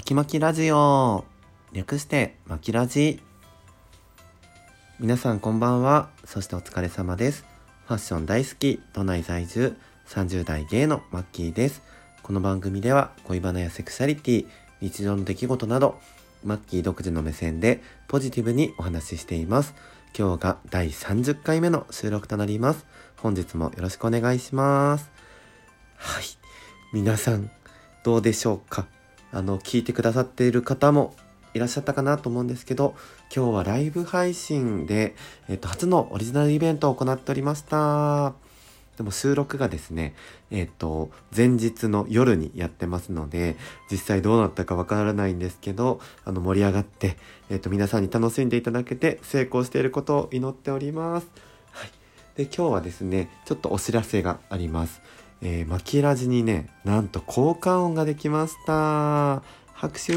まきまきラジオ。略してまきラジ。皆さんこんばんは。そしてお疲れ様です。ファッション大好き。都内在住。30代ゲイのマッキーです。この番組では恋バナやセクシャリティ日常の出来事などマッキー独自の目線でポジティブにお話ししています。今日が第30回目の収録となります。本日もよろしくお願いします。はい。皆さんどうでしょうか？あの聞いてくださっている方もいらっしゃったかなと思うんですけど今日はライブ配信で、えっと、初のオリジナルイベントを行っておりました。でも収録がですねえっと前日の夜にやってますので実際どうなったかわからないんですけどあの盛り上がって、えっと、皆さんに楽しんでいただけて成功していることを祈っております。はい。で今日はですねちょっとお知らせがあります。えー、マキラジにね、なんと効果音ができました。拍手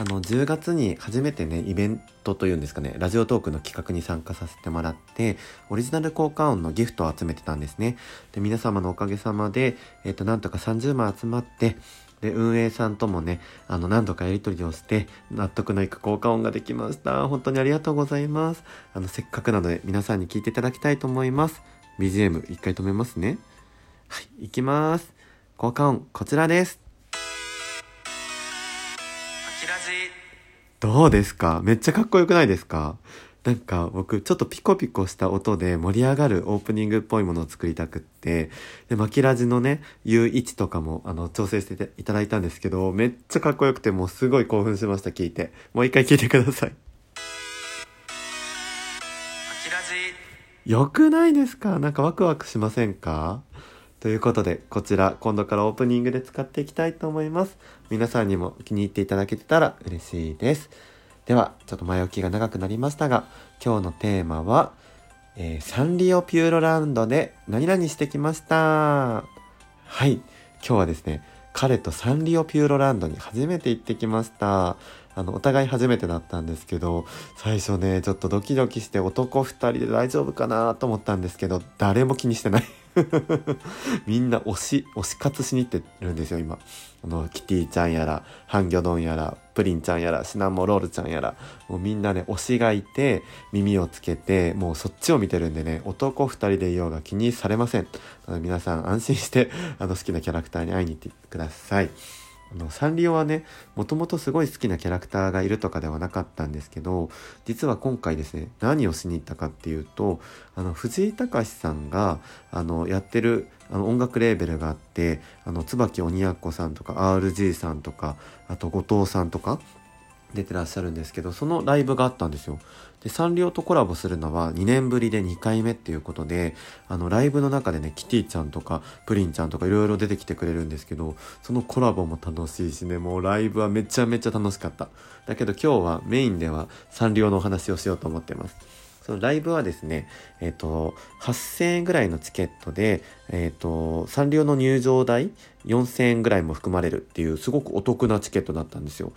あの、10月に初めてね、イベントというんですかね、ラジオトークの企画に参加させてもらって、オリジナル効果音のギフトを集めてたんですね。で、皆様のおかげさまで、えっ、ー、と、なんとか30万集まって、で、運営さんともね、あの、何度かやり取りをして、納得のいく効果音ができました。本当にありがとうございます。あの、せっかくなので皆さんに聞いていただきたいと思います。BGM 一回止めますね。はい、いきます。効果音、こちらです。どうですか？めっちゃかっこよくないですか？なんか僕ちょっとピコピコした音で盛り上がるオープニングっぽいものを作りたくって、で、マキラジのね、言う位置とかもあの調整していただいたんですけど、めっちゃかっこよくてもうすごい興奮しました、聞いて。もう一回聞いてください。よくないですか？なんかワクワクしませんか？ということで、こちら今度からオープニングで使っていきたいと思います。皆さんにも気に入っていただけてたら嬉しいです。では、ちょっと前置きが長くなりましたが、今日のテーマは、えー、サンリオピューロラウンドで何々してきました。はい、今日はですね、彼とサンリオピューロランドに初めて行ってきました。あの、お互い初めてだったんですけど、最初ね、ちょっとドキドキして男二人で大丈夫かなと思ったんですけど、誰も気にしてない みんな推し、推し活しに行ってるんですよ、今。あの、キティちゃんやら、ハンギョドンやら、プリンちゃんやら、シナモロールちゃんやら、もうみんなね、推しがいて、耳をつけて、もうそっちを見てるんでね、男二人でいようが気にされません。皆さん安心して、あの、好きなキャラクターに会いに行ってください。あのサンリオはねもともとすごい好きなキャラクターがいるとかではなかったんですけど実は今回ですね何をしに行ったかっていうとあの藤井隆さんがあのやってるあの音楽レーベルがあってあの椿鬼奴さんとか RG さんとかあと後藤さんとか出てらっしゃるんですけどそのライブがあったんですよ。でサンリオとコラボするのは2年ぶりで2回目っていうことであのライブの中でねキティちゃんとかプリンちゃんとかいろいろ出てきてくれるんですけどそのコラボも楽しいしねもうライブはめちゃめちゃ楽しかっただけど今日はメインではサンリオのお話をしようと思ってますそのライブはですね、えっ、ー、と、8000円ぐらいのチケットで、えっ、ー、と、サンリオの入場代4000円ぐらいも含まれるっていう、すごくお得なチケットだったんですよ。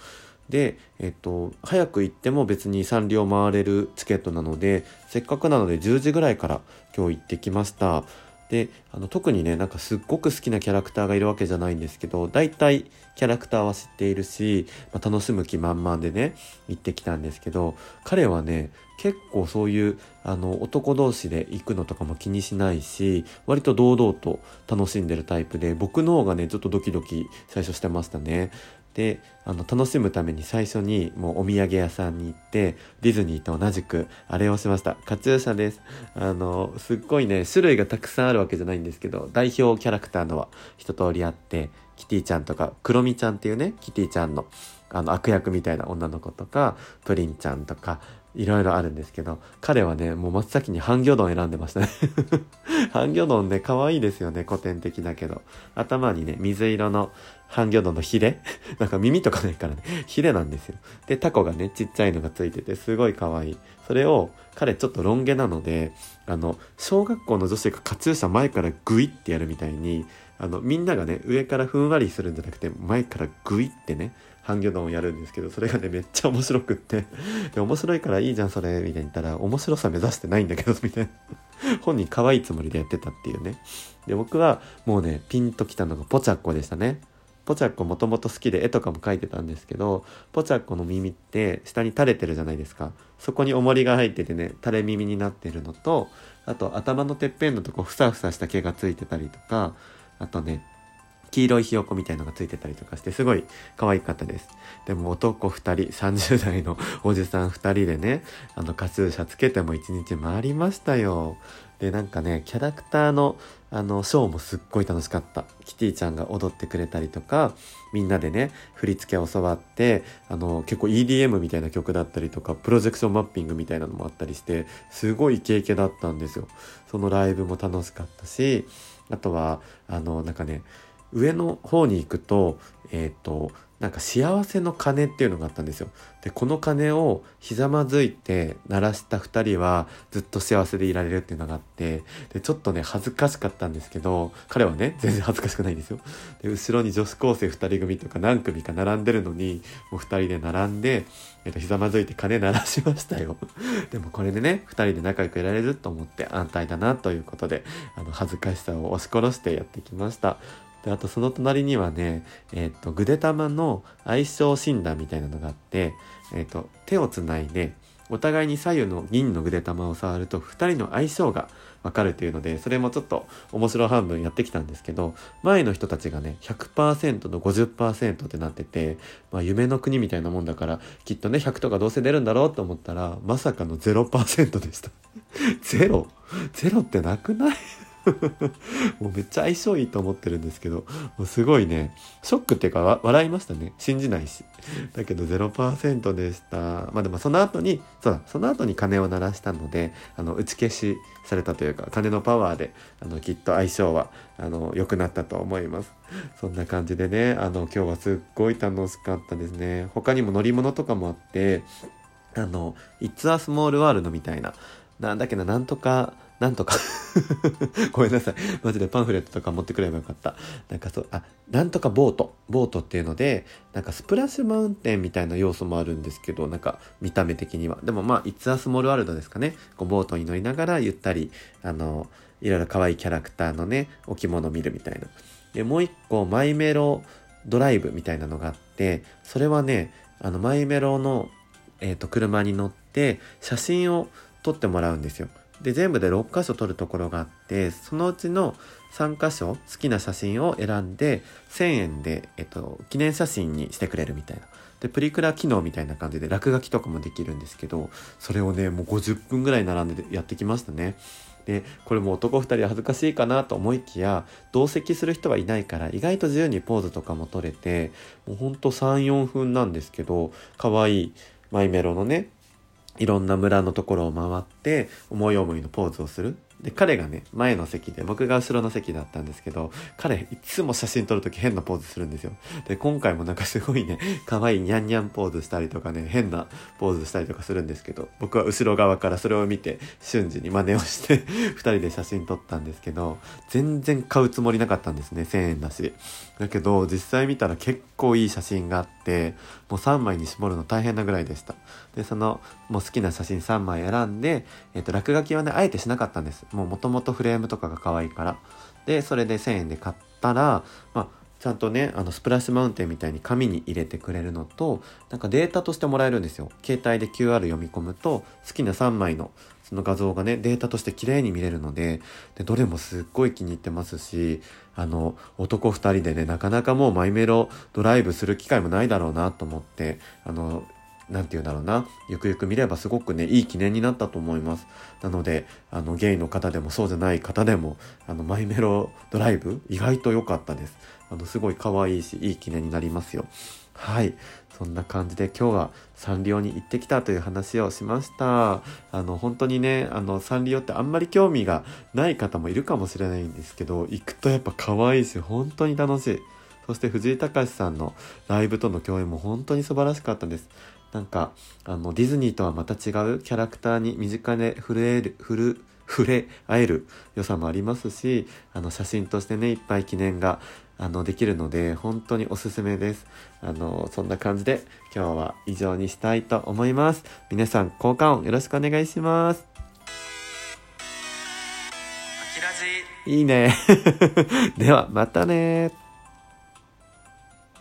で、えっと、早く行っても別にサンリオ回れるチケットなので、せっかくなので10時ぐらいから今日行ってきました。で、あの、特にね、なんかすっごく好きなキャラクターがいるわけじゃないんですけど、大体キャラクターは知っているし、まあ、楽しむ気満々でね、行ってきたんですけど、彼はね、結構そういう、あの、男同士で行くのとかも気にしないし、割と堂々と楽しんでるタイプで、僕の方がね、ちょっとドキドキ最初してましたね。であの楽しむために最初にもうお土産屋さんに行ってディズニーと同じくあれをしました。カチューシャです。あのすっごいね種類がたくさんあるわけじゃないんですけど代表キャラクターのは一通りあってキティちゃんとかクロミちゃんっていうねキティちゃんのあの悪役みたいな女の子とかプリンちゃんとかいろいろあるんですけど彼はねもう真っ先にハンギョドン選んでましたねハンギョドンね可愛いですよね古典的だけど頭にね水色のハンギョドンのヒレ？なんか耳とかないからね、ヒレなんですよ。で、タコがね、ちっちゃいのがついてて、すごい可愛い。それを、彼ちょっとロン毛なので、あの、小学校の女子がカチューシャ前からグイってやるみたいに、あの、みんながね、上からふんわりするんじゃなくて、前からグイってね、ハンギョドンをやるんですけど、それがね、めっちゃ面白くって、で、面白いからいいじゃん、それ、みたいに言ったら、面白さ目指してないんだけど、みたいな。本人可愛いつもりでやってたっていうね。で、僕はもうね、ピンときたのがポチャッコでしたね。ポチャッコもともと好きで絵とかも描いてたんですけどポチャッコの耳って下に垂れてるじゃないですかそこに重りが入っててね垂れ耳になってるのとあと頭のてっぺんのとこふさふさした毛がついてたりとかあとね黄色いひよこみたいのがついてたりとかしてすごい可愛かったです。でも男2人、30代のおじさん2人でね、あのカチューシャつけても一日回りましたよ。で、なんかね、キャラクターのあのショーもすっごい楽しかった。キティちゃんが踊ってくれたりとか、みんなでね、振り付けを教わって、あの結構 EDM みたいな曲だったりとか、プロジェクションマッピングみたいなのもあったりして、すごいイケイケだったんですよ。そのライブも楽しかったし、あとは、あの、なんかね、上の方に行くと、えっ、ー、と、なんか幸せの鐘っていうのがあったんですよ。で、この鐘をひざまずいて鳴らした2人はずっと幸せでいられるっていうのがあって、で、ちょっとね、恥ずかしかったんですけど、彼はね、全然恥ずかしくないんですよ。で、後ろに女子高生2人組とか何組か並んでるのに、もう2人で並んで、えっ、と、ひざまずいて鐘鳴らしましたよ。でもこれでね、2人で仲良くいられると思って安泰だなということで、あの、恥ずかしさを押し殺してやってきました。で、あとその隣にはね、えっ、ー、と、ぐでたまの相性診断みたいなのがあって、えっ、ー、と、手をつないで、お互いに左右の銀のぐでたまを触ると2人の相性がわかるっていうのでそれもちょっと面白半分やってきたんですけど前の人たちがね100%の50%ってなってて、まあ、夢の国みたいなもんだからきっとね100とかどうせ出るんだろうと思ったらまさかの0%でした。ゼロ？ゼロってなくない？もうめっちゃ相性いいと思ってるんですけど、もうすごいね、ショックっていうか笑いましたね。信じないし。だけど0%でした。まあでもその後に、そうだ、その後に鐘を鳴らしたので、あの、打ち消しされたというか、鐘のパワーで、あの、きっと相性は、あの、良くなったと思います。そんな感じでね、あの、今日はすっごい楽しかったですね。他にも乗り物とかもあって、あの、It's a Small World みたいな、なんだっけな、なんとか、なんとか ごめんなさい。マジでパンフレットとか持ってくればよかった。なんかそう、あ、なんとかボート。ボートっていうので、なんかスプラッシュマウンテンみたいな要素もあるんですけど、なんか見た目的には。でもまあ、It's a Small World ですかね。こうボートに乗りながらゆったり、あの、いろいろ可愛いキャラクターのね、置物見るみたいな。で、もう一個、マイメロドライブみたいなのがあって、それはね、あの、マイメロの、えっ、ー、と、車に乗って、写真を撮ってもらうんですよ。で全部で6箇所撮るところがあってそのうちの3箇所好きな写真を選んで1000円で、えっと、記念写真にしてくれるみたいな。でプリクラ機能みたいな感じで落書きとかもできるんですけどそれをねもう50分ぐらい並んでやってきましたね。でこれも男2人恥ずかしいかなと思いきや同席する人はいないから意外と自由にポーズとかも撮れてもうほんと34分なんですけど可愛いマイメロのねいろんな村のところを回って思い思いのポーズをする。で、彼がね、前の席で、僕が後ろの席だったんですけど、彼、いつも写真撮るとき変なポーズするんですよ。で、今回もなんかすごいね、可愛いニャンニャンポーズしたりとかね、変なポーズしたりとかするんですけど、僕は後ろ側からそれを見て、瞬時に真似をして 二人で写真撮ったんですけど、全然買うつもりなかったんですね、1000円だし。だけど、実際見たら結構いい写真があって、もう3枚に絞るの大変なぐらいでした。で、その、もう好きな写真3枚選んで、えっ、ー、と、落書きはね、あえてしなかったんです。もう元々フレームとかが可愛いから。で、それで1000円で買ったら、まあ、ちゃんとね、あの、スプラッシュマウンテンみたいに紙に入れてくれるのと、なんかデータとしてもらえるんですよ。携帯で QR 読み込むと、好きな3枚のその画像がね、データとして綺麗に見れるので、で、どれもすっごい気に入ってますし、あの、男2人でね、なかなかもうマイメロドライブする機会もないだろうなと思って、あの、何て言うんだろうな、ゆくゆく見ればすごくね、いい記念になったと思います。なので、あの、ゲイの方でもそうじゃない方でも、あの、マイメロドライブ、意外と良かったです。あの、すごい可愛いし、いい記念になりますよ。はい。そんな感じで今日はサンリオに行ってきたという話をしました。あの、本当にね、あの、サンリオってあんまり興味がない方もいるかもしれないんですけど、行くとやっぱ可愛いし、本当に楽しい。そして藤井隆さんのライブとの共演も本当に素晴らしかったです。なんか、あの、ディズニーとはまた違うキャラクターに身近で触れる、触る、触れ合える良さもありますし、あの、写真としてね、いっぱい記念が、あの、できるので、本当におすすめです。あの、そんな感じで、今日は以上にしたいと思います。皆さん、効果音よろしくお願いします。いいね。では、またね